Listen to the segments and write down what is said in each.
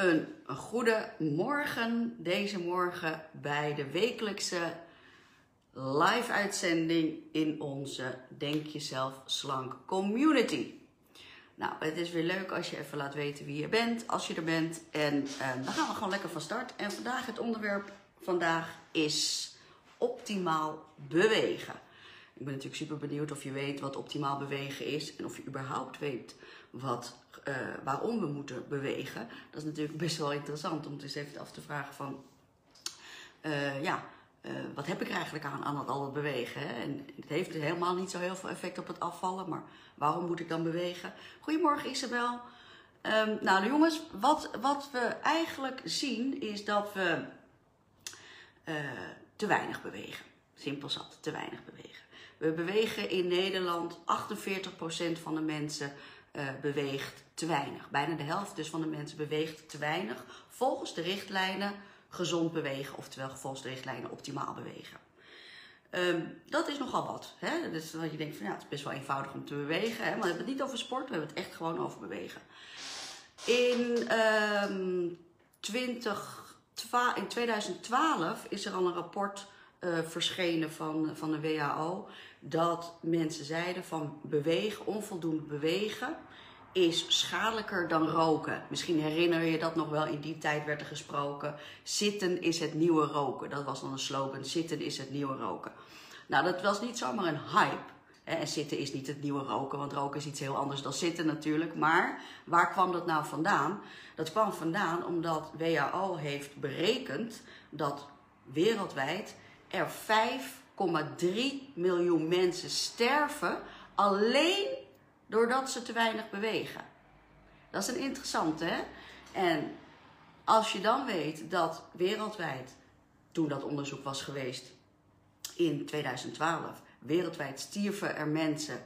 Een, goede morgen deze morgen bij de wekelijkse live uitzending in onze Denk Jezelf Slank community. Nou, het is weer leuk als je even laat weten wie je bent, als je er bent. En eh, dan gaan we gewoon lekker van start. En vandaag het onderwerp vandaag is optimaal bewegen. Ik ben natuurlijk super benieuwd of je weet wat optimaal bewegen is en of je überhaupt weet wat, uh, waarom we moeten bewegen. Dat is natuurlijk best wel interessant om eens even af te vragen van, uh, ja, uh, wat heb ik er eigenlijk aan, aan al het bewegen? Hè? En het heeft helemaal niet zo heel veel effect op het afvallen, maar waarom moet ik dan bewegen? Goedemorgen Isabel. Um, nou jongens, wat, wat we eigenlijk zien is dat we te weinig bewegen. Simpel zat, te weinig bewegen. We bewegen in Nederland, 48% van de mensen uh, beweegt te weinig. Bijna de helft dus van de mensen beweegt te weinig. Volgens de richtlijnen gezond bewegen, oftewel volgens de richtlijnen optimaal bewegen. Um, dat is nogal wat. Hè? Dus dat je denkt van ja, het is best wel eenvoudig om te bewegen. Hè? Maar we hebben het niet over sport, we hebben het echt gewoon over bewegen. In, um, 20, in 2012 is er al een rapport uh, verschenen van, van de WHO dat mensen zeiden van bewegen, onvoldoende bewegen is schadelijker dan roken. Misschien herinner je dat nog wel, in die tijd werd er gesproken. Zitten is het nieuwe roken. Dat was dan een slogan, zitten is het nieuwe roken. Nou, dat was niet zomaar een hype. En zitten is niet het nieuwe roken, want roken is iets heel anders dan zitten natuurlijk. Maar waar kwam dat nou vandaan? Dat kwam vandaan omdat WHO heeft berekend dat wereldwijd er 5,3 miljoen mensen sterven alleen doordat ze te weinig bewegen. Dat is een interessante, hè? En als je dan weet dat wereldwijd, toen dat onderzoek was geweest in 2012, wereldwijd stierven er mensen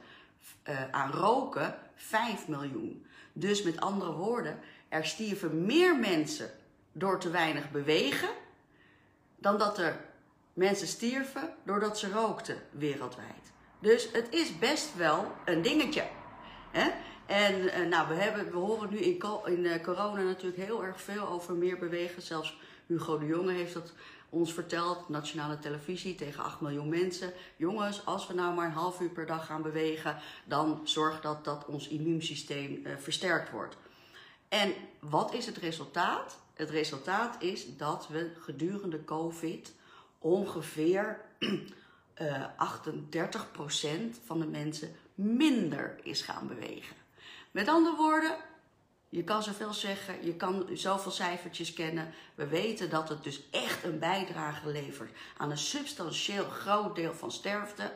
uh, aan roken 5 miljoen. Dus met andere woorden, er stierven meer mensen door te weinig bewegen dan dat er mensen stierven doordat ze rookten wereldwijd. Dus het is best wel een dingetje. Hè? En uh, nou, we, hebben, we horen nu in, in uh, corona natuurlijk heel erg veel over meer bewegen. Zelfs Hugo de Jonge heeft dat ons verteld, nationale televisie tegen 8 miljoen mensen. Jongens, als we nou maar een half uur per dag gaan bewegen, dan zorgt dat dat ons immuunsysteem uh, versterkt wordt. En wat is het resultaat? Het resultaat is dat we gedurende COVID ongeveer uh, 38% van de mensen minder is gaan bewegen. Met andere woorden, je kan zoveel zeggen, je kan zoveel cijfertjes kennen. We weten dat het dus echt een bijdrage levert aan een substantieel groot deel van sterfte.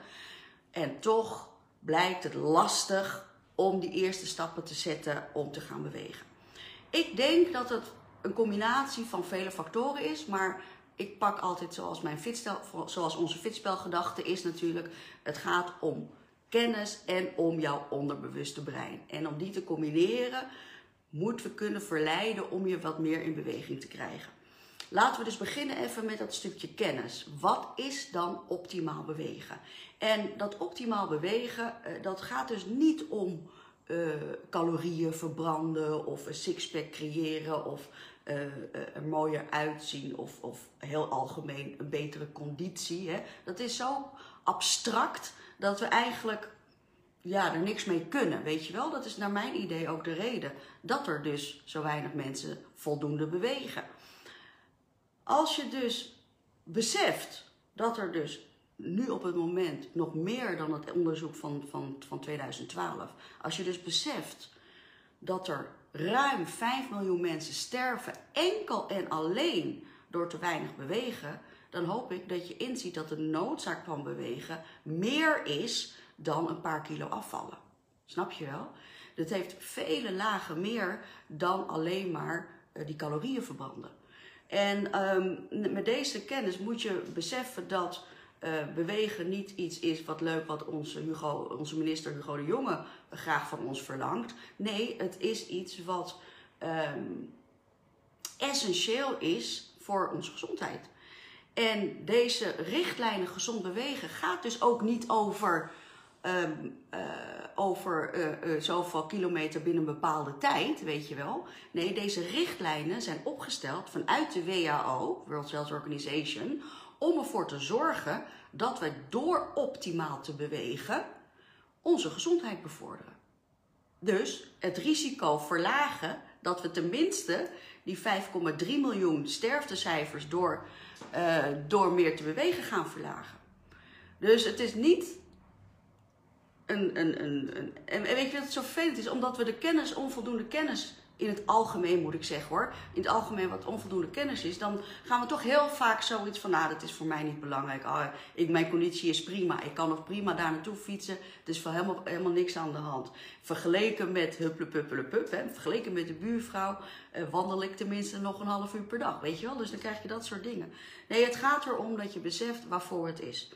En toch blijkt het lastig om die eerste stappen te zetten om te gaan bewegen. Ik denk dat het een combinatie van vele factoren is, maar ik pak altijd zoals, mijn zoals onze fitspelgedachte is natuurlijk, het gaat om kennis en om jouw onderbewuste brein. En om die te combineren, moeten we kunnen verleiden om je wat meer in beweging te krijgen. Laten we dus beginnen even met dat stukje kennis. Wat is dan optimaal bewegen? En dat optimaal bewegen, eh, dat gaat dus niet om uh, calorieën verbranden of een sixpack creëren of er mooier uitzien of, of heel algemeen een betere conditie. Hè? Dat is zo abstract dat we eigenlijk ja, er niks mee kunnen. Weet je wel, dat is naar mijn idee ook de reden dat er dus zo weinig mensen voldoende bewegen. Als je dus beseft dat er dus nu op het moment nog meer dan het onderzoek van, van, van 2012, als je dus beseft dat er ruim 5 miljoen mensen sterven enkel en alleen door te weinig bewegen, dan hoop ik dat je inziet dat de noodzaak van bewegen meer is dan een paar kilo afvallen. Snap je wel? Dat heeft vele lagen meer dan alleen maar uh, die calorieën verbranden. En um, met deze kennis moet je beseffen dat uh, bewegen niet iets is wat leuk wat onze, Hugo, onze minister Hugo de Jonge graag van ons verlangt. Nee, het is iets wat um, essentieel is voor onze gezondheid. En deze richtlijnen gezond bewegen gaat dus ook niet over ehm, eh, over eh, zoveel kilometer binnen een bepaalde tijd, weet je wel. Nee, deze richtlijnen zijn opgesteld vanuit de WHO, World Health Organization, om ervoor te zorgen dat wij door optimaal te bewegen onze gezondheid bevorderen. Dus het risico verlagen dat we tenminste die 5,3 miljoen sterftecijfers door, uh, door meer te bewegen gaan verlagen. Dus het is niet een, een, een, een, En weet je wat het zo vervelend is? Omdat we de kennis, onvoldoende kennis in het algemeen moet ik zeggen hoor, in het algemeen wat onvoldoende kennis is, dan gaan we toch heel vaak zoiets van, nou dat is voor mij niet belangrijk. Oh, ik, mijn conditie is prima, ik kan nog prima daar naartoe fietsen, is voor helemaal, helemaal niks aan de hand. Vergeleken met hupplepuppelepup, hè, vergeleken met de buurvrouw, eh, wandel ik tenminste nog een half uur per dag, weet je wel. Dus dan krijg je dat soort dingen. Nee, het gaat erom dat je beseft waarvoor het is.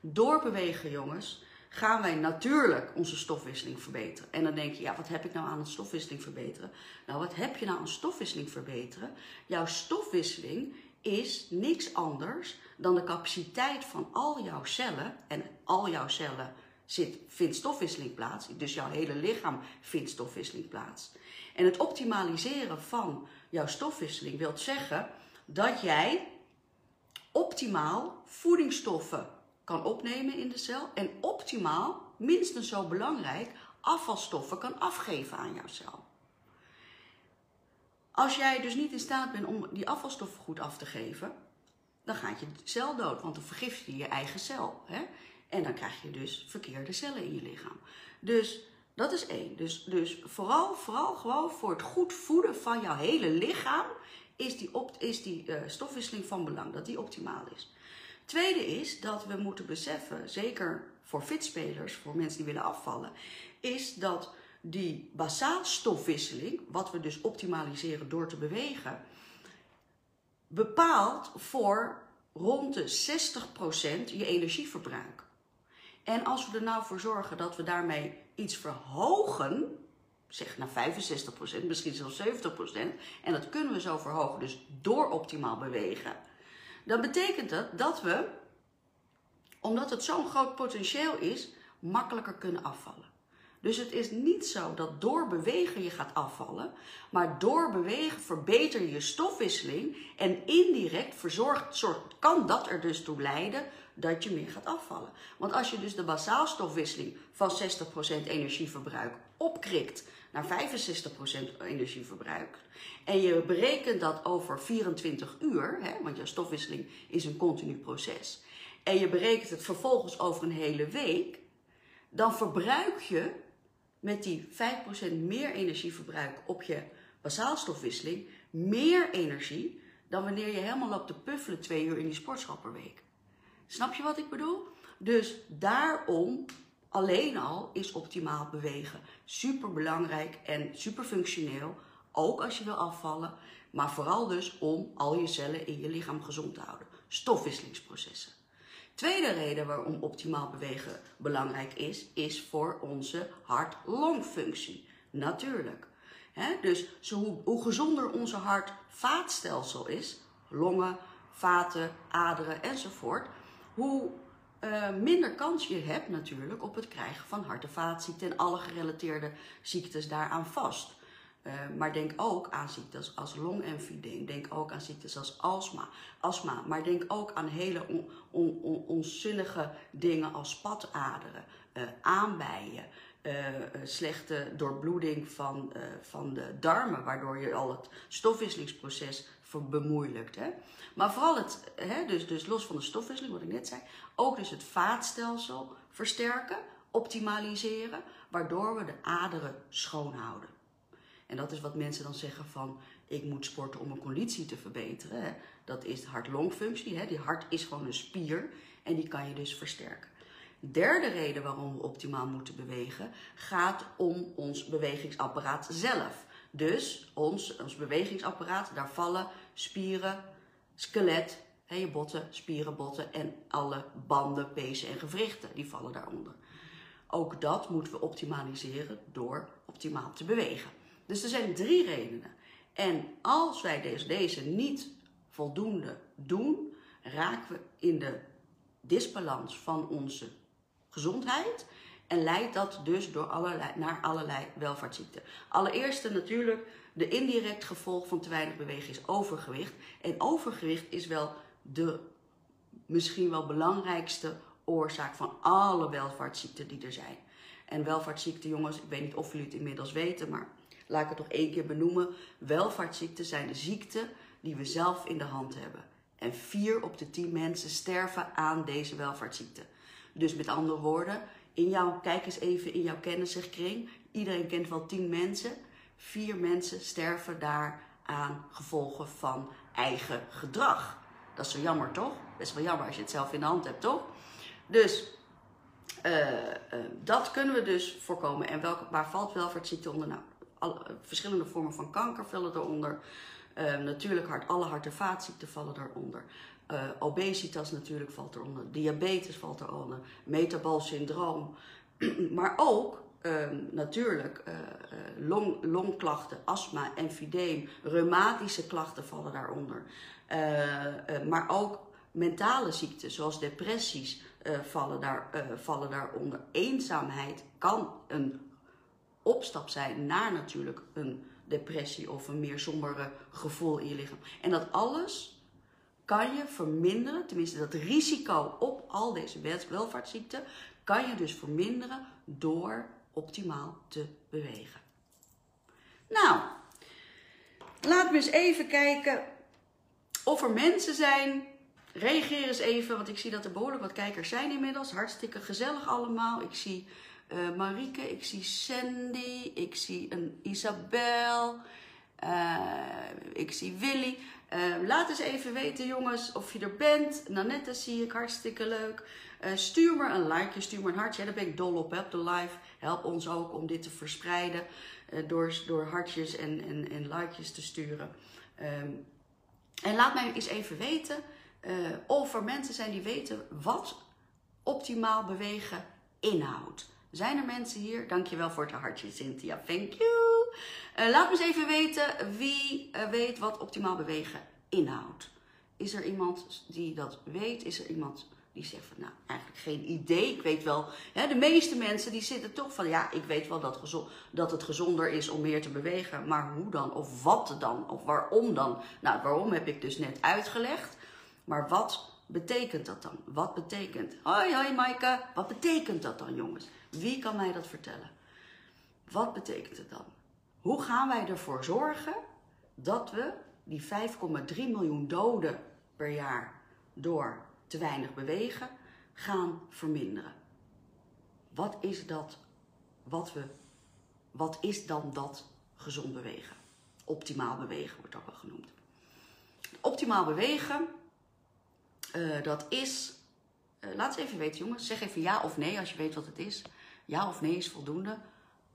Doorbewegen jongens, gaan wij natuurlijk onze stofwisseling verbeteren. En dan denk je, ja, wat heb ik nou aan een stofwisseling verbeteren? Nou, wat heb je nou aan stofwisseling verbeteren? Jouw stofwisseling is niks anders dan de capaciteit van al jouw cellen. En al jouw cellen zit, vindt stofwisseling plaats. Dus jouw hele lichaam vindt stofwisseling plaats. En het optimaliseren van jouw stofwisseling wil zeggen dat jij optimaal voedingsstoffen kan opnemen in de cel en optimaal, minstens zo belangrijk, afvalstoffen kan afgeven aan jouw cel. Als jij dus niet in staat bent om die afvalstoffen goed af te geven, dan gaat je cel dood, want dan vergif je je eigen cel. Hè? En dan krijg je dus verkeerde cellen in je lichaam. Dus dat is één. Dus, dus vooral, vooral gewoon voor het goed voeden van jouw hele lichaam is die, op, is die uh, stofwisseling van belang, dat die optimaal is. Tweede is dat we moeten beseffen, zeker voor fitspelers, voor mensen die willen afvallen, is dat die basaalstofwisseling, wat we dus optimaliseren door te bewegen, bepaalt voor rond de 60% je energieverbruik. En als we er nou voor zorgen dat we daarmee iets verhogen, zeg naar 65%, misschien zelfs 70%, en dat kunnen we zo verhogen, dus door optimaal bewegen, dan betekent dat dat we, omdat het zo'n groot potentieel is, makkelijker kunnen afvallen. Dus het is niet zo dat door bewegen je gaat afvallen, maar door bewegen verbeter je je stofwisseling en indirect verzorgt, zorgt, kan dat er dus toe leiden dat je meer gaat afvallen. Want als je dus de basaalstofwisseling van 60% energieverbruik opkrikt naar 65% energieverbruik en je berekent dat over 24 uur, hè, want jouw stofwisseling is een continu proces, en je berekent het vervolgens over een hele week, dan verbruik je met die 5% meer energieverbruik op je basaalstofwisseling meer energie dan wanneer je helemaal loopt te puffelen twee uur in die sportschool per week. Snap je wat ik bedoel? Dus daarom alleen al is optimaal bewegen super belangrijk en super functioneel. Ook als je wil afvallen, maar vooral dus om al je cellen in je lichaam gezond te houden. Stofwisselingsprocessen. Tweede reden waarom optimaal bewegen belangrijk is, is voor onze hart-longfunctie. Natuurlijk. dus zo, hoe gezonder onze hart-vaatstelsel is, longen, vaten, aderen enzovoort, hoe uh, minder kans je hebt natuurlijk op het krijgen van hart- en vaatziekten en alle gerelateerde ziektes daaraan vast. Uh, maar denk ook aan ziektes als longemfydeem. Denk ook aan ziektes als astma. astma maar denk ook aan hele on, on, on, onzinnige dingen als spataderen, uh, aanbijen, slechte doorbloeding van, van de darmen, waardoor je al het stofwisselingsproces bemoeilijkt. Hè? Maar vooral het, hè, dus, dus los van de stofwisseling, wat ik net zei, ook dus het vaatstelsel versterken, optimaliseren, waardoor we de aderen schoon houden. En dat is wat mensen dan zeggen van, ik moet sporten om mijn conditie te verbeteren. Hè? Dat is hart-longfunctie, die hart is gewoon een spier en die kan je dus versterken. Derde reden waarom we optimaal moeten bewegen gaat om ons bewegingsapparaat zelf. Dus ons, ons bewegingsapparaat, daar vallen spieren, skelet, hè, je botten, spieren, botten en alle banden, pezen en gewrichten, die vallen daaronder. Ook dat moeten we optimaliseren door optimaal te bewegen. Dus er zijn drie redenen. En als wij deze, deze niet voldoende doen, raken we in de disbalans van onze gezondheid En leidt dat dus door allerlei, naar allerlei welvaartsziekten. Allereerst natuurlijk, de indirect gevolg van te weinig bewegen is overgewicht. En overgewicht is wel de misschien wel belangrijkste oorzaak van alle welvaartsziekten die er zijn. En welvaartsziekten, jongens, ik weet niet of jullie het inmiddels weten, maar laat ik het nog één keer benoemen. Welvaartsziekten zijn de ziekten die we zelf in de hand hebben. En vier op de tien mensen sterven aan deze welvaartsziekte. Dus met andere woorden, in jouw, kijk eens even in jouw kennissenkring. Iedereen kent wel tien mensen. Vier mensen sterven daar aan gevolgen van eigen gedrag. Dat is zo jammer, toch? Best wel jammer als je het zelf in de hand hebt, toch? Dus uh, uh, dat kunnen we dus voorkomen. En welke, waar valt welvaartsziekte onder? Nou, uh, verschillende vormen van kanker vallen eronder. natuurlijk, hart, alle hart- en vaatziekten vallen eronder. Obesitas natuurlijk valt eronder. Diabetes valt eronder. Metabol syndroom. maar ook natuurlijk long, longklachten, astma, emfydeem, reumatische klachten vallen daaronder. maar ook mentale ziekten zoals depressies, vallen, daar, vallen daaronder. Eenzaamheid kan een opstap zijn naar natuurlijk een depressie of een meer sombere gevoel in je lichaam. En dat alles kan je verminderen, tenminste dat risico op al deze welvaartsziekten, kan je dus verminderen door optimaal te bewegen. Nou, laten we eens even kijken of er mensen zijn reageer eens even, want ik zie dat er behoorlijk wat kijkers zijn inmiddels. Hartstikke gezellig allemaal. Ik zie uh, Marieke, ik zie Sandy, ik zie een Isabel, uh, ik zie Willy. Uh, laat eens even weten jongens of je er bent. Nanette zie ik, hartstikke leuk. stuur me een like, stuur me een hartje. daar ben ik dol op, op de live. Help ons ook om dit te verspreiden door, door hartjes en, en, en likejes te sturen. Um, en laat mij eens even weten uh, of er mensen zijn die weten wat optimaal bewegen inhoudt. Zijn er mensen hier? Dankjewel voor het hartje, Cynthia. Thank you. Uh, laat me eens even weten wie uh, weet wat optimaal bewegen inhoudt. Is er iemand die dat weet? Is er iemand die zegt van, nou, eigenlijk geen idee. Ik weet wel, hè, de meeste mensen die zitten toch van, ja, ik weet wel dat, dat het gezonder is om meer te bewegen. Maar hoe dan? Of wat dan? Of waarom dan? Nou, waarom heb ik dus net uitgelegd. Maar wat betekent dat dan? Wat betekent? Hoi, hoi Maaike. Wat betekent dat dan, jongens? Wie kan mij dat vertellen? Wat betekent het dan? Hoe gaan wij ervoor zorgen dat we die 5,3 miljoen doden per jaar door te weinig bewegen gaan verminderen? Wat is dat wat we wat is dan dat gezond bewegen? Optimaal bewegen wordt ook wel genoemd. Optimaal bewegen uh, dat is, uh, laat eens even weten jongens, zeg even ja of nee als je weet wat het is. Ja of nee is voldoende.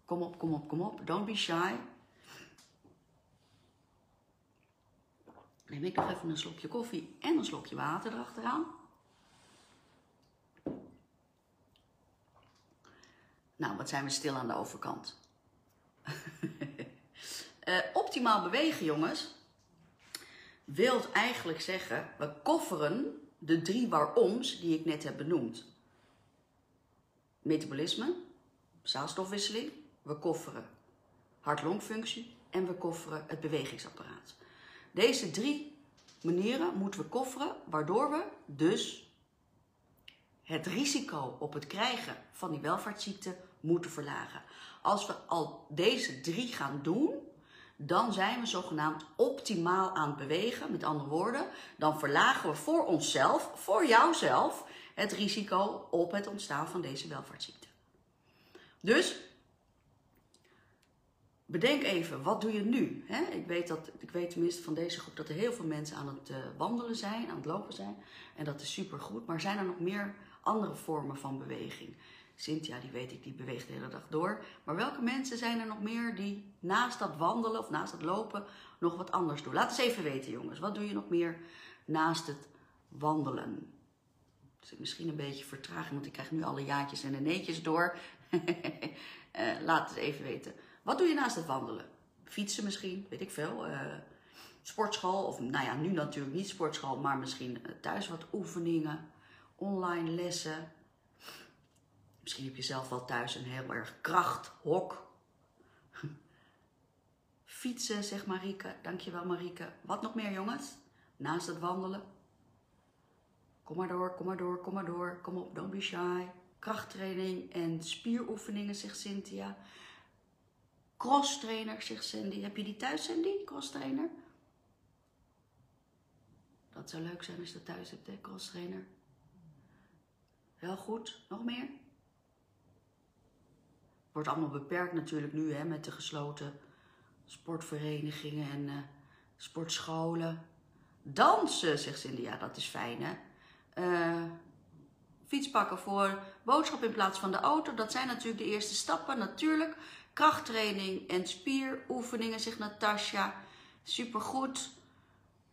Kom op, kom op, kom op. Don't be shy. Neem ik nog even een slokje koffie en een slokje water erachteraan. Nou, wat zijn we stil aan de overkant. uh, optimaal bewegen, jongens, wilt eigenlijk zeggen, we kofferen de drie waaroms die ik net heb benoemd. Metabolisme, zaadstofwisseling, we kofferen hart-longfunctie en we kofferen het bewegingsapparaat. Deze drie manieren moeten we kofferen, waardoor we dus het risico op het krijgen van die welvaartsziekte moeten verlagen. Als we al deze drie gaan doen, dan zijn we zogenaamd optimaal aan het bewegen. Met andere woorden, dan verlagen we voor onszelf, voor jouzelf, het risico op het ontstaan van deze welvaartsziekte. Dus bedenk even, wat doe je nu? ik, weet dat, ik weet tenminste van deze groep dat er heel veel mensen aan het uh, wandelen zijn, aan het lopen zijn. En dat is supergoed. Maar zijn er nog meer andere vormen van beweging? Cynthia, die weet ik, die beweegt de hele dag door. Maar welke mensen zijn er nog meer die naast dat wandelen of naast het lopen nog wat anders doen? Laat eens even weten, jongens. Wat doe je nog meer naast het wandelen? Dus misschien een beetje vertraging, want ik krijg nu alle jaartjes en de neetjes door. uh, laat het even weten. Wat doe je naast het wandelen? Fietsen misschien, weet ik veel. Uh, sportschool, of nou ja, nu natuurlijk niet sportschool, maar misschien thuis wat oefeningen, online lessen Misschien heb je zelf wel thuis een heel erg krachthok. Fietsen, zegt Marieke. Dankjewel Marieke. Wat nog meer jongens? Naast het wandelen. Kom maar door, kom maar door, kom maar door. Kom op, don't be shy. Krachttraining en spieroefeningen, zegt Cynthia. Cross trainer, zegt Sandy. Heb je die thuis, Sandy? Cross trainer? Dat zou leuk zijn als je dat thuis hebt, hè, cross trainer. Wel goed. Nog meer? Wordt allemaal beperkt natuurlijk nu, hè, met de gesloten sportverenigingen en uh, sportscholen. Dansen, zegt Cindy. Ja, dat is fijn, hè? Uh, fiets pakken voor boodschap in plaats van de auto. Dat zijn natuurlijk de eerste stappen, natuurlijk. Krachttraining en spieroefeningen, zegt Natasja. Supergoed.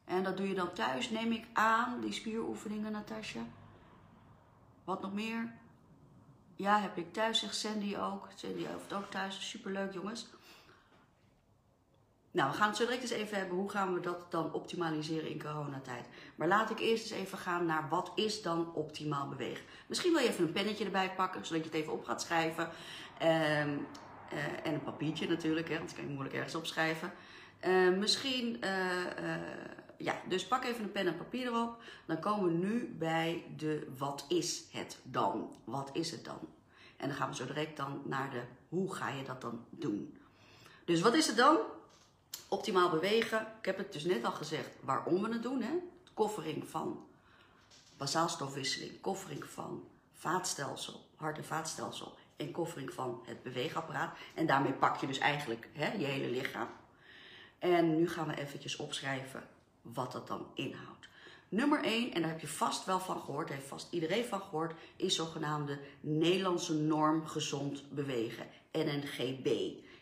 En dat doe je dan thuis, neem ik aan, die spieroefeningen, Natasja. Wat nog meer? Ja, heb ik thuis, zegt Sandy ook. Sandy heeft ook thuis. Superleuk, jongens. Nou, we gaan het zo direct eens even hebben. Hoe gaan we dat dan optimaliseren in coronatijd? Maar laat ik eerst eens even gaan naar wat is dan optimaal bewegen. Misschien wil je even een pennetje erbij pakken, zodat je het even op gaat schrijven. Um, en een papiertje natuurlijk, hè, want kan je moeilijk ergens opschrijven. Uh, misschien, uh, ja, dus pak even een pen en papier erop. Dan komen we nu bij de wat is het dan? Wat is het dan? En dan gaan we zo direct dan naar de hoe ga je dat dan doen? Dus wat is het dan? Optimaal bewegen. Ik heb het dus net al gezegd waarom we het doen. Hè? Koffering van basaalstofwisseling, koffering van vaatstelsel, hart- en vaatstelsel en koffering van het beweegapparaat. En daarmee pak je dus eigenlijk hè, je hele lichaam. En nu gaan we eventjes opschrijven wat dat dan inhoudt. Nummer 1, en daar heb je vast wel van gehoord, heeft vast iedereen van gehoord, is zogenaamde Nederlandse norm gezond bewegen, NNGB.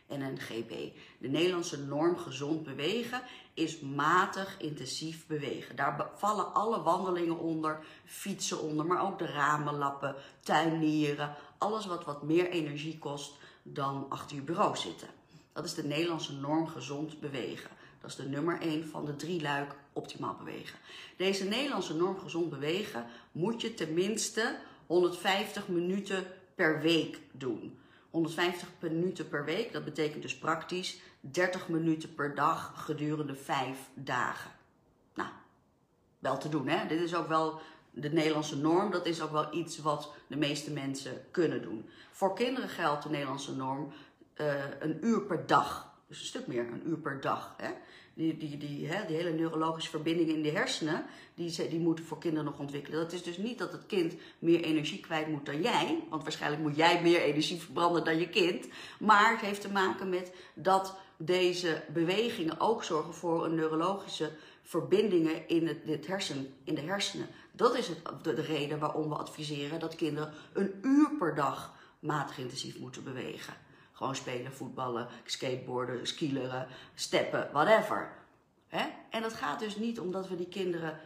NNGB. De Nederlandse norm gezond bewegen is matig intensief bewegen. Daar vallen alle wandelingen onder, fietsen onder, maar ook de ramenlappen, tuinieren, alles wat wat meer energie kost dan achter je bureau zitten. Dat is de Nederlandse norm gezond bewegen. Dat is de nummer 1 van de drie luik optimaal bewegen. Deze Nederlandse norm gezond bewegen moet je tenminste 150 minuten per week doen. 150 minuten per week, dat betekent dus praktisch 30 minuten per dag gedurende 5 dagen. Nou, wel te doen hè. Dit is ook wel de Nederlandse norm, dat is ook wel iets wat de meeste mensen kunnen doen. Voor kinderen geldt de Nederlandse norm uh, een uur per dag. Dus een stuk meer, een uur per dag. Hè? Die, die, die, hè, die hele neurologische verbindingen in de hersenen, die, die moeten voor kinderen nog ontwikkelen. Dat is dus niet dat het kind meer energie kwijt moet dan jij. Want waarschijnlijk moet jij meer energie verbranden dan je kind. Maar het heeft te maken met dat deze bewegingen ook zorgen voor een neurologische verbindingen in, het, het hersen, in de hersenen. Dat is de, de reden waarom we adviseren dat kinderen een uur per dag matig intensief moeten bewegen. Gewoon spelen, voetballen, skateboarden, skileren, steppen, whatever. En dat gaat dus niet omdat we die kinderen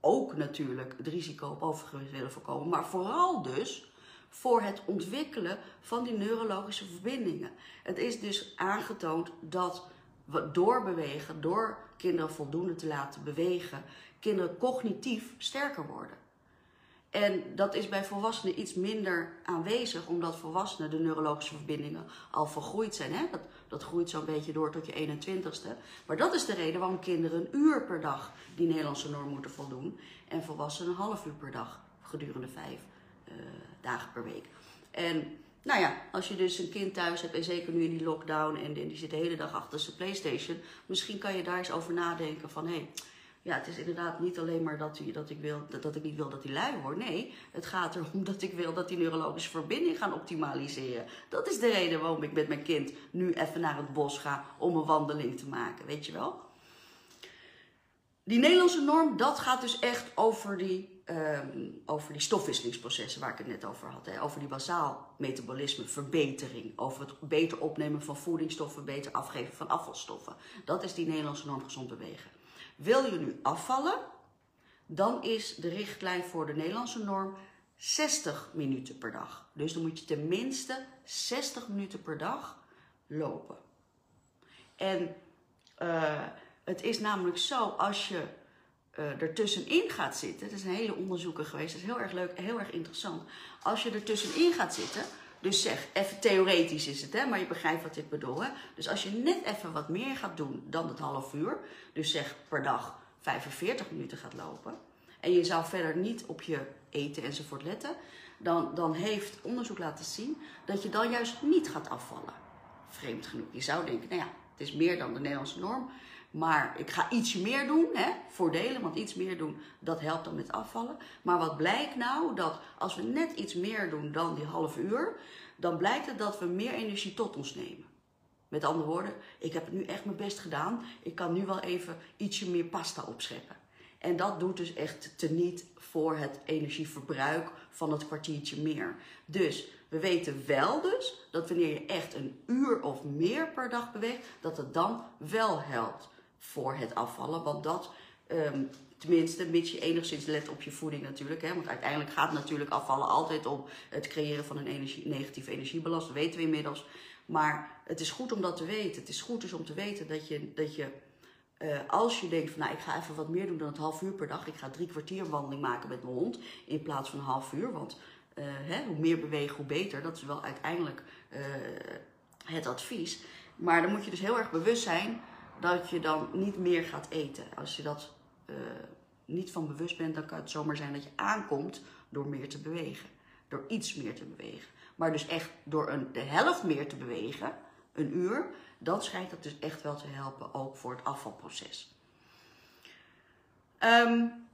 ook natuurlijk het risico op overgewicht willen voorkomen, maar vooral dus voor het ontwikkelen van die neurologische verbindingen. Het is dus aangetoond dat we door bewegen, door kinderen voldoende te laten bewegen, kinderen cognitief sterker worden. En dat is bij volwassenen iets minder aanwezig, omdat volwassenen de neurologische verbindingen al vergroeid zijn. Hè? Dat, dat groeit zo'n beetje door tot je 21ste. Maar dat is de reden waarom kinderen een uur per dag die Nederlandse norm moeten voldoen. En volwassenen een half uur per dag gedurende vijf uh, dagen per week. En nou ja, als je dus een kind thuis hebt, en zeker nu in die lockdown, en, en die zit de hele dag achter zijn PlayStation, misschien kan je daar eens over nadenken van hé. Hey, ja, het is inderdaad niet alleen maar dat, dat, ik wil, dat ik niet wil dat hij lui wordt. Nee, het gaat erom dat ik wil dat die neurologische verbinding gaan optimaliseren. Dat is de reden waarom ik met mijn kind nu even naar het bos ga om een wandeling te maken, weet je wel? Die Nederlandse norm, dat gaat dus echt over die, um, over die stofwisselingsprocessen waar ik het net over had. Hè? Over die basaal metabolisme, verbetering. Over het beter opnemen van voedingsstoffen, beter afgeven van afvalstoffen. Dat is die Nederlandse norm gezond bewegen. Wil je nu afvallen, dan is de richtlijn voor de Nederlandse norm 60 minuten per dag. Dus dan moet je tenminste 60 minuten per dag lopen. En uh, het is namelijk zo, als je uh, ertussenin gaat zitten, is een hele onderzoeken geweest, dat is heel erg leuk, heel erg interessant. Als je ertussenin gaat zitten, dus zeg, even theoretisch is het, hè, maar je begrijpt wat ik bedoel. Dus als je net even wat meer gaat doen dan het half uur, dus zeg per dag 45 minuten gaat lopen, en je zou verder niet op je eten enzovoort letten, dan, dan heeft onderzoek laten zien dat je dan juist niet gaat afvallen. Vreemd genoeg. Je zou denken, nou ja, het is meer dan de Nederlandse norm. Maar ik ga ietsje meer doen, hè, voordelen, want iets meer doen, dat helpt dan met afvallen. Maar wat blijkt nou? Dat als we net iets meer doen dan die half uur, dan blijkt het dat we meer energie tot ons nemen. Met andere woorden, ik heb nu echt mijn best gedaan. Ik kan nu wel even ietsje meer pasta opscheppen. En dat doet dus echt teniet voor het energieverbruik van het kwartiertje meer. Dus we weten wel dus dat wanneer je echt een uur of meer per dag beweegt, dat het dan wel helpt voor het afvallen. Want dat, um, tenminste, mits je enigszins let op je voeding natuurlijk. Hè, want uiteindelijk gaat natuurlijk afvallen altijd om het creëren van een energie, negatieve energiebalans. Dat weten we inmiddels. Maar het is goed om dat te weten. Het is goed dus om te weten dat je, dat je uh, als je denkt van nou ik ga even wat meer doen dan het half uur per dag. Ik ga drie kwartier wandeling maken met mijn hond in plaats van een half uur. Want uh, hè, hoe meer bewegen hoe beter. Dat is wel uiteindelijk uh, het advies. Maar dan moet je dus heel erg bewust zijn dat je dan niet meer gaat eten. Als je dat niet van bewust bent, dan kan het zomaar zijn dat je aankomt door meer te bewegen. Door iets meer te bewegen. Maar dus echt door een, de helft meer te bewegen, een uur, dan schijnt dat dus echt wel te helpen, ook voor het afvalproces. Um,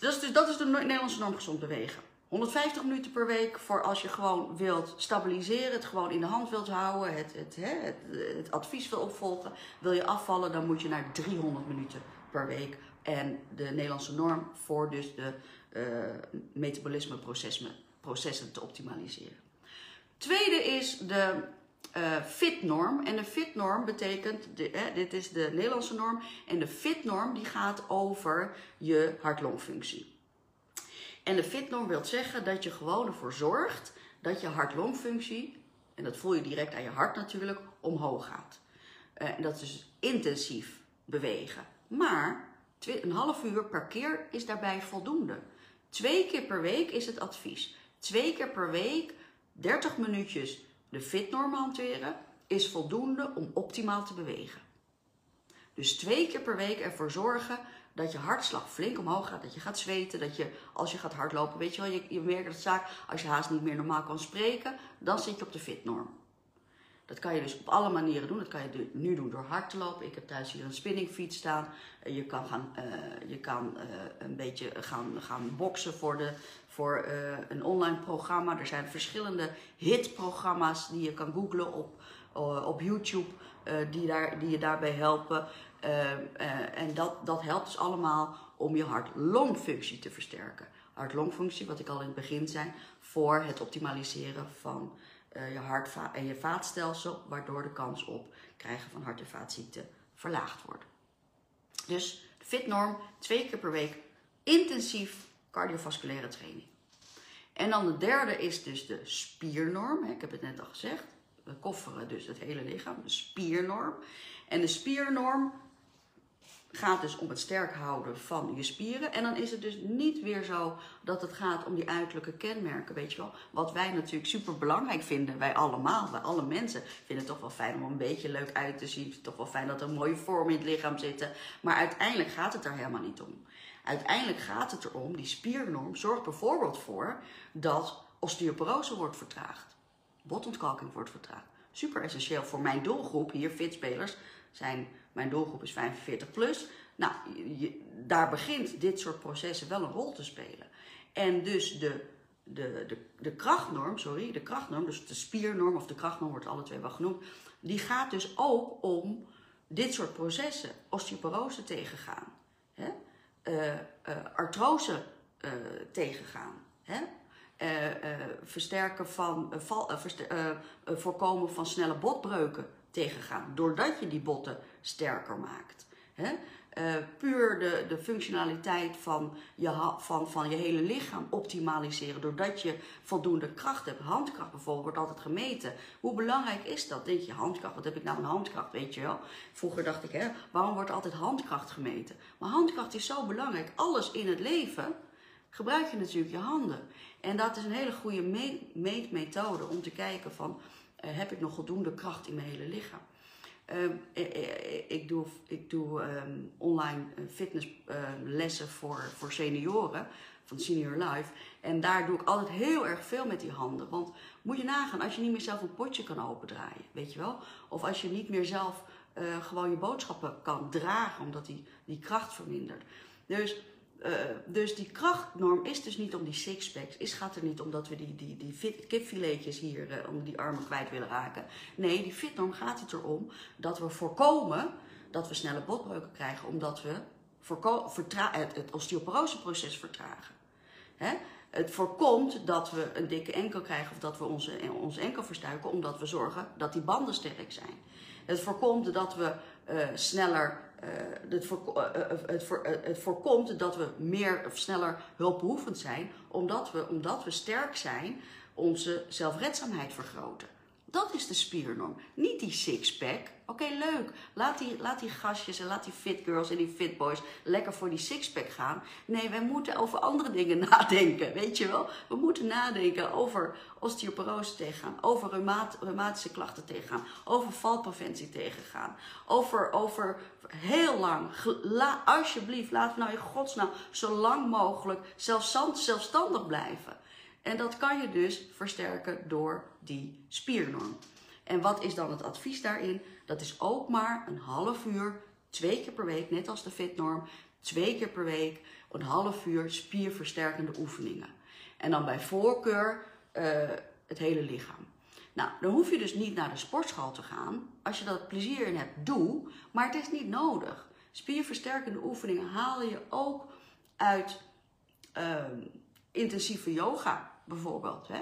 dat, is dus, dat is de Nederlandse norm gezond bewegen. 150 minuten per week voor als je gewoon wilt stabiliseren, het gewoon in de hand wilt houden, het, het, het, het advies wil opvolgen. Wil je afvallen, dan moet je naar 300 minuten per week. En de Nederlandse norm voor dus de uh, metabolismeprocessen te optimaliseren. Tweede is de uh, fitnorm. En de fitnorm betekent, dit is de Nederlandse norm. En de fitnorm die gaat over je hart-longfunctie. En de fitnorm wil zeggen dat je gewoon ervoor zorgt dat je hart-longfunctie, en dat voel je direct aan je hart natuurlijk, omhoog gaat. Uh, en dat is intensief bewegen. Maar een half uur per keer is daarbij voldoende. Twee keer per week is het advies. Twee keer per week 30 minuutjes de fitnorm hanteren is voldoende om optimaal te bewegen. Dus twee keer per week ervoor zorgen dat je hartslag flink omhoog gaat, dat je gaat zweten, dat je als je gaat hardlopen, weet je wel, je, je merkt dat zaak, als je haast niet meer normaal kan spreken, dan zit je op de fitnorm. Dat kan je dus op alle manieren doen. Dat kan je nu doen door hard te lopen. Ik heb thuis hier een spinningfiets staan. Eh, je kan, gaan, uh, je kan uh, een beetje gaan, gaan boksen voor, de, voor een online programma. Er zijn verschillende hitprogramma's die je kan googlen op, op YouTube. die, daar, die je daarbij helpen. En dat, dat helpt dus allemaal om je hart-longfunctie te versterken. Hart-longfunctie, wat ik al in het begin zei, voor het optimaliseren van uh, je hart- en je vaatstelsel, waardoor de kans op krijgen van hart- en vaatziekten verlaagd wordt. Dus fitnorm, twee keer per week intensief cardiovasculaire training. En dan de derde is dus de spiernorm. Ik heb het net al gezegd. We kofferen dus het hele lichaam, de spiernorm. En de spiernorm gaat dus om het sterk houden van je spieren. En dan is het dus niet weer zo dat het gaat om die uiterlijke kenmerken, weet je wel. Wat wij natuurlijk super belangrijk vinden, wij allemaal, wij alle mensen vinden het toch wel fijn om een beetje leuk uit te zien. Toch wel fijn dat er een mooie vorm in het lichaam zitten. Maar uiteindelijk gaat het daar helemaal niet om. Uiteindelijk gaat het erom, die spiernorm zorgt bijvoorbeeld voor dat osteoporose wordt vertraagd. Botontkalking wordt vertraagd. Super essentieel voor mijn doelgroep hier, fitspelers, zijn mijn doelgroep is 45 plus. Nou, daar begint dit soort processen wel een rol te spelen. En dus de, de, de, de krachtnorm, sorry, de krachtnorm, dus de spiernorm of de krachtnorm wordt alle twee wel genoemd, die gaat dus ook om dit soort processen, osteoporose tegengaan, hè? Uh, uh, artrose uh, tegengaan, hè? versterken van, voorkomen van snelle botbreuken tegengaan. Doordat je die botten sterker maakt. Hè? Uh, puur de, de functionaliteit van je, van, van je hele lichaam optimaliseren. Doordat je voldoende kracht hebt. Handkracht bijvoorbeeld wordt altijd gemeten. Hoe belangrijk is dat? Denk je, handkracht, wat heb ik nou een handkracht? Weet je wel? Vroeger dacht ik, hè, waarom wordt altijd handkracht gemeten? Maar handkracht is zo belangrijk. Alles in het leven gebruik je natuurlijk je handen. En dat is een hele goede meetmethode om te kijken van, uh, heb ik nog voldoende kracht in mijn hele lichaam? Uh, ik doe, ik doe um, online fitnesslessen uh, voor, voor senioren van Senior Life. En daar doe ik altijd heel erg veel met die handen. Want moet je nagaan, als je niet meer zelf een potje kan opendraaien, weet je wel? Of als je niet meer zelf gewoon je boodschappen kan dragen, omdat die, die kracht vermindert. Dus uh, dus die krachtnorm is dus niet om die sixpacks. Is gaat er niet omdat we die, die, die fit, kipfiletjes hier, uh, om die armen kwijt willen raken. Nee, die fitnorm gaat het erom dat we voorkomen dat we snelle botbreuken krijgen. Omdat we het, het osteoporoseproces vertragen. Hè? Het voorkomt dat we een dikke enkel krijgen of dat we onze, onze enkel verstuiken. Omdat we zorgen dat die banden sterk zijn. Het voorkomt dat we sneller het, voor, uh, het, het, voorkomt dat we meer of sneller hulpbehoevend zijn, omdat we, omdat we sterk zijn, onze zelfredzaamheid vergroten. Dat is de spiernorm. Niet die sixpack. Oké, leuk. Laat die, laat die gastjes en laat die fit girls en die fit boys lekker voor die sixpack gaan. Nee, wij moeten over andere dingen nadenken. Weet je wel? We moeten nadenken over osteoporose tegengaan. Over reumat, reumatische klachten tegengaan. Over valpreventie tegengaan. Over, over heel lang. La, alsjeblieft, we nou in godsnaam zo lang mogelijk zelfstandig blijven. En dat kan je dus versterken door die spiernorm. En wat is dan het advies daarin? Dat is ook maar een half uur, twee keer per week, net als de fitnorm, twee keer per week, een half uur spierversterkende oefeningen. En dan bij voorkeur uh, het hele lichaam. Nou, dan hoef je dus niet naar de sportschool te gaan. Als je dat plezier in hebt, doe. Maar het is niet nodig. Spierversterkende oefeningen haal je ook uit uh, intensieve yoga bijvoorbeeld. Hè?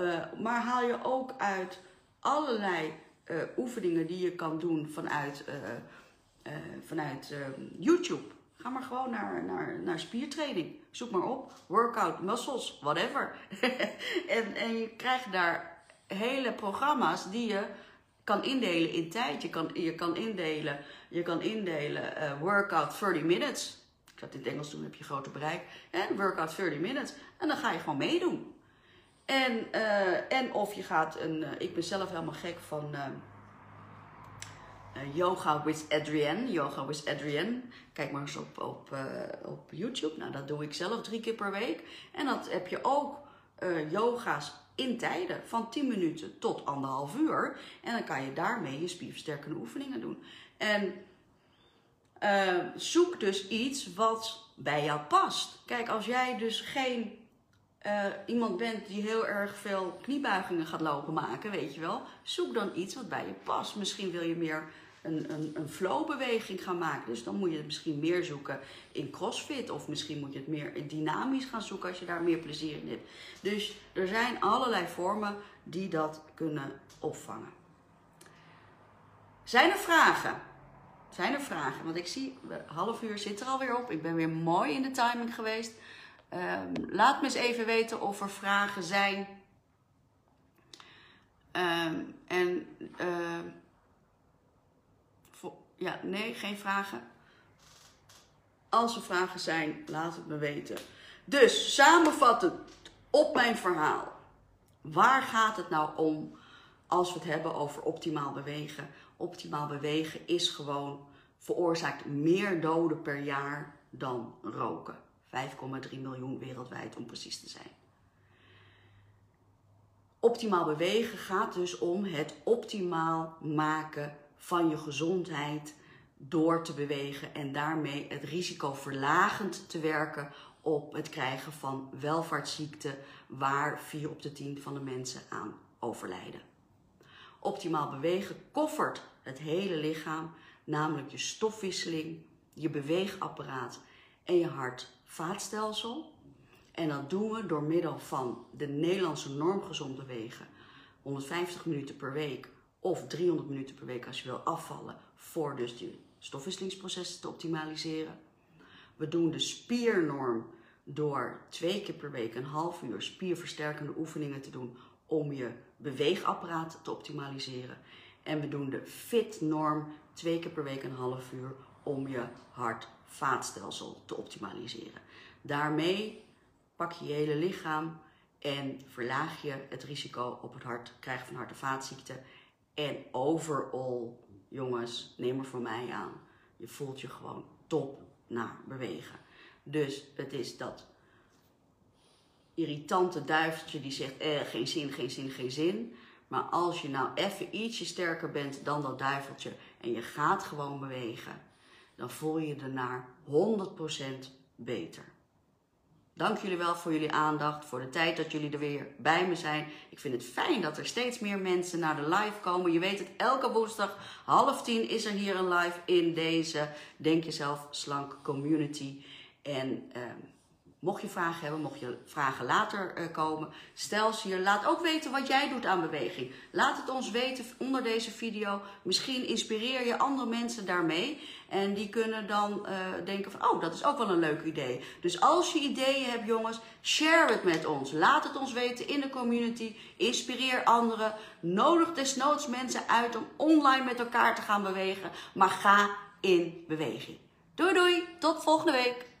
Uh, maar haal je ook uit allerlei uh, oefeningen die je kan doen vanuit, uh, vanuit YouTube. Ga maar gewoon naar, naar, naar spiertraining. Zoek maar op. Workout, muscles, whatever. en, en je krijgt daar hele programma's die je kan indelen in tijd. Je kan, je kan indelen, je kan indelen workout 30 minutes. Ik zat in het Engels doen, heb je groter bereik. En workout 30 minutes. En dan ga je gewoon meedoen. En, uh, en of je gaat een. Uh, ik ben zelf helemaal gek van. Uh, yoga with Adrienne. Yoga with Adrienne. Kijk maar eens op, op, op YouTube. Nou, dat doe ik zelf drie keer per week. En dat heb je ook yoga's in tijden van 10 minuten tot anderhalf uur. En dan kan je daarmee je spierversterkende oefeningen doen. En zoek dus iets wat bij jou past. Kijk, als jij dus geen uh, iemand bent die heel erg veel kniebuigingen gaat lopen maken, weet je wel, zoek dan iets wat bij je past. Misschien wil je meer een, een, een flowbeweging gaan maken. Dus dan moet je het misschien meer zoeken in crossfit. Of misschien moet je het meer dynamisch gaan zoeken als je daar meer plezier in hebt. Dus er zijn allerlei vormen die dat kunnen opvangen. Zijn er vragen? Zijn er vragen? Want ik zie, half uur zit er alweer op. Ik ben weer mooi in de timing geweest. Um, laat me eens even weten of er vragen zijn. Um, en voor, ja, nee, geen vragen. Als er vragen zijn, laat het me weten. Dus samenvattend op mijn verhaal. Waar gaat het nou om als we het hebben over optimaal bewegen? Optimaal bewegen is gewoon veroorzaakt meer doden per jaar dan roken. 5,3 miljoen wereldwijd om precies te zijn. Optimaal bewegen gaat dus om het optimaal maken van je gezondheid door te bewegen en daarmee het risico verlagend te werken op het krijgen van welvaartsziekten waar 4 op de 10 van de mensen aan overlijden. Optimaal bewegen koffert het hele lichaam, namelijk je stofwisseling, je beweegapparaat en je hart vaatstelsel. En dat doen we door middel van de Nederlandse normgezonde bewegen. 150 minuten per week of 300 minuten per week als je wil afvallen voor dus die stofwisselingsprocessen te optimaliseren. We doen de spiernorm door twee keer per week een half uur spierversterkende oefeningen te doen om je beweegapparaat te optimaliseren. En we doen de FIT-norm twee keer per week een half uur om je hart-vaatstelsel te optimaliseren. Daarmee pak je je hele lichaam en verlaag je het risico op het hart krijgen van hart- en vaatziekten. En overal, jongens, neem er voor mij aan. Je voelt je gewoon top na bewegen. Dus het is dat irritante duiveltje die zegt eh, geen zin, geen zin, geen zin. Maar als je nou even ietsje sterker bent dan dat duiveltje en je gaat gewoon bewegen, dan voel je je daarna 100% beter. Dank jullie wel voor jullie aandacht, voor de tijd dat jullie er weer bij me zijn. Ik vind het fijn dat er steeds meer mensen naar de live komen. Je weet het, elke woensdag half tien is er hier een live in deze Denk Jezelf Slank Community. En uh, mocht je vragen hebben, mocht je vragen later uh, komen, stel ze hier. Laat ook weten wat jij doet aan beweging. Laat het ons weten onder deze video. Misschien inspireer je andere mensen daarmee. En die kunnen dan uh, denken van, oh, dat is ook wel een leuk idee. Dus als je ideeën hebt, jongens, share het met ons. Laat het ons weten in de community. Inspireer anderen. Nodig desnoods mensen uit om online met elkaar te gaan bewegen. Maar ga in beweging. Doei doei, tot volgende week.